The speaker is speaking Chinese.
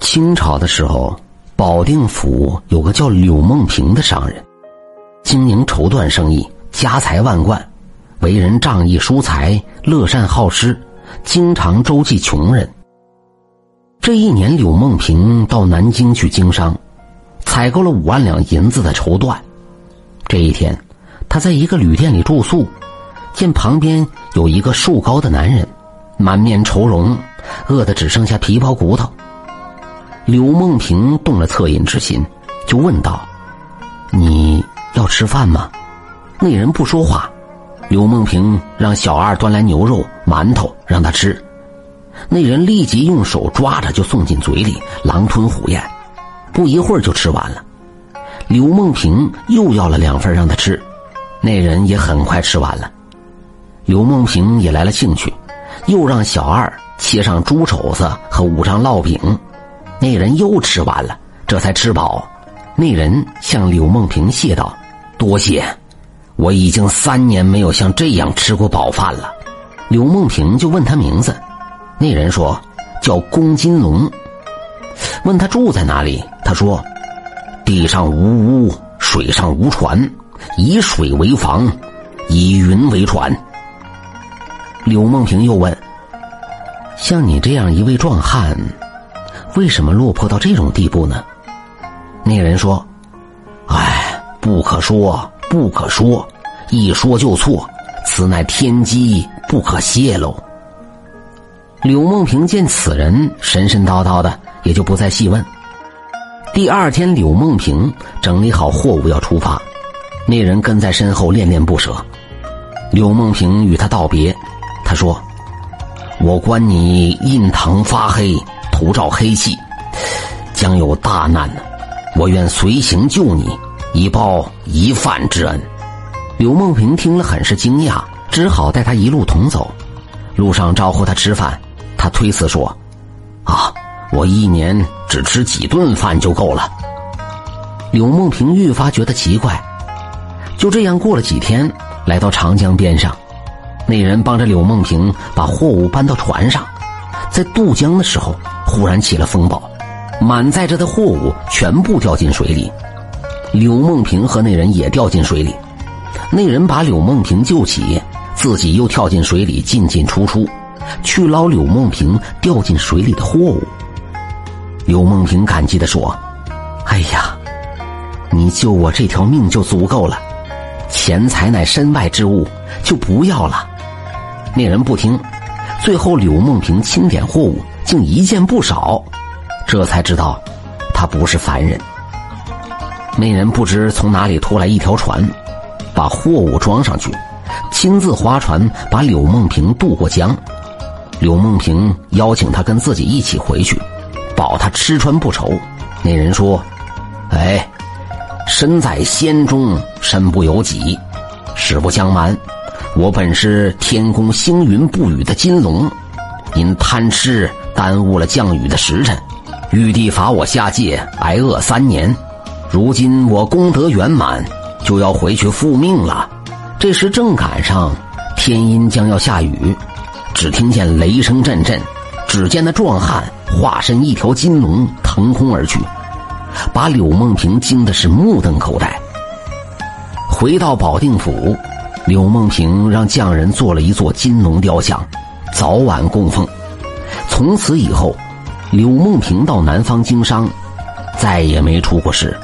清朝的时候，保定府有个叫柳梦平的商人，经营绸缎生意，家财万贯，为人仗义疏财，乐善好施，经常周济穷人。这一年，柳梦平到南京去经商，采购了五万两银子的绸缎。这一天，他在一个旅店里住宿，见旁边有一个瘦高的男人，满面愁容，饿得只剩下皮包骨头。刘梦萍动了恻隐之心，就问道：“你要吃饭吗？”那人不说话。刘梦萍让小二端来牛肉、馒头让他吃，那人立即用手抓着就送进嘴里，狼吞虎咽，不一会儿就吃完了。刘梦萍又要了两份让他吃，那人也很快吃完了。刘梦萍也来了兴趣，又让小二切上猪肘子和五张烙饼。那人又吃完了，这才吃饱。那人向柳梦萍谢道：“多谢，我已经三年没有像这样吃过饱饭了。”柳梦萍就问他名字，那人说：“叫龚金龙。”问他住在哪里，他说：“地上无屋，水上无船，以水为房，以云为船。”柳梦萍又问：“像你这样一位壮汉。”为什么落魄到这种地步呢？那人说：“哎，不可说，不可说，一说就错，此乃天机，不可泄露。”柳梦萍见此人神神叨叨的，也就不再细问。第二天，柳梦萍整理好货物要出发，那人跟在身后恋恋不舍。柳梦萍与他道别，他说：“我观你印堂发黑。”头罩黑气，将有大难呢。我愿随行救你，以报一饭之恩。柳梦萍听了很是惊讶，只好带他一路同走。路上招呼他吃饭，他推辞说：“啊，我一年只吃几顿饭就够了。”柳梦萍愈发觉得奇怪。就这样过了几天，来到长江边上，那人帮着柳梦萍把货物搬到船上，在渡江的时候。忽然起了风暴，满载着的货物全部掉进水里，柳梦平和那人也掉进水里。那人把柳梦平救起，自己又跳进水里进进出出，去捞柳梦平掉进水里的货物。柳梦平感激地说：“哎呀，你救我这条命就足够了，钱财乃身外之物，就不要了。”那人不听，最后柳梦平清点货物。竟一件不少，这才知道他不是凡人。那人不知从哪里拖来一条船，把货物装上去，亲自划船把柳梦萍渡过江。柳梦萍邀请他跟自己一起回去，保他吃穿不愁。那人说：“哎，身在仙中，身不由己。实不相瞒，我本是天宫星云不雨的金龙，因贪吃。”耽误了降雨的时辰，玉帝罚我下界挨饿三年。如今我功德圆满，就要回去复命了。这时正赶上天阴将要下雨，只听见雷声阵阵，只见那壮汉化身一条金龙腾空而去，把柳梦萍惊的是目瞪口呆。回到保定府，柳梦萍让匠人做了一座金龙雕像，早晚供奉。从此以后，柳梦萍到南方经商，再也没出过事。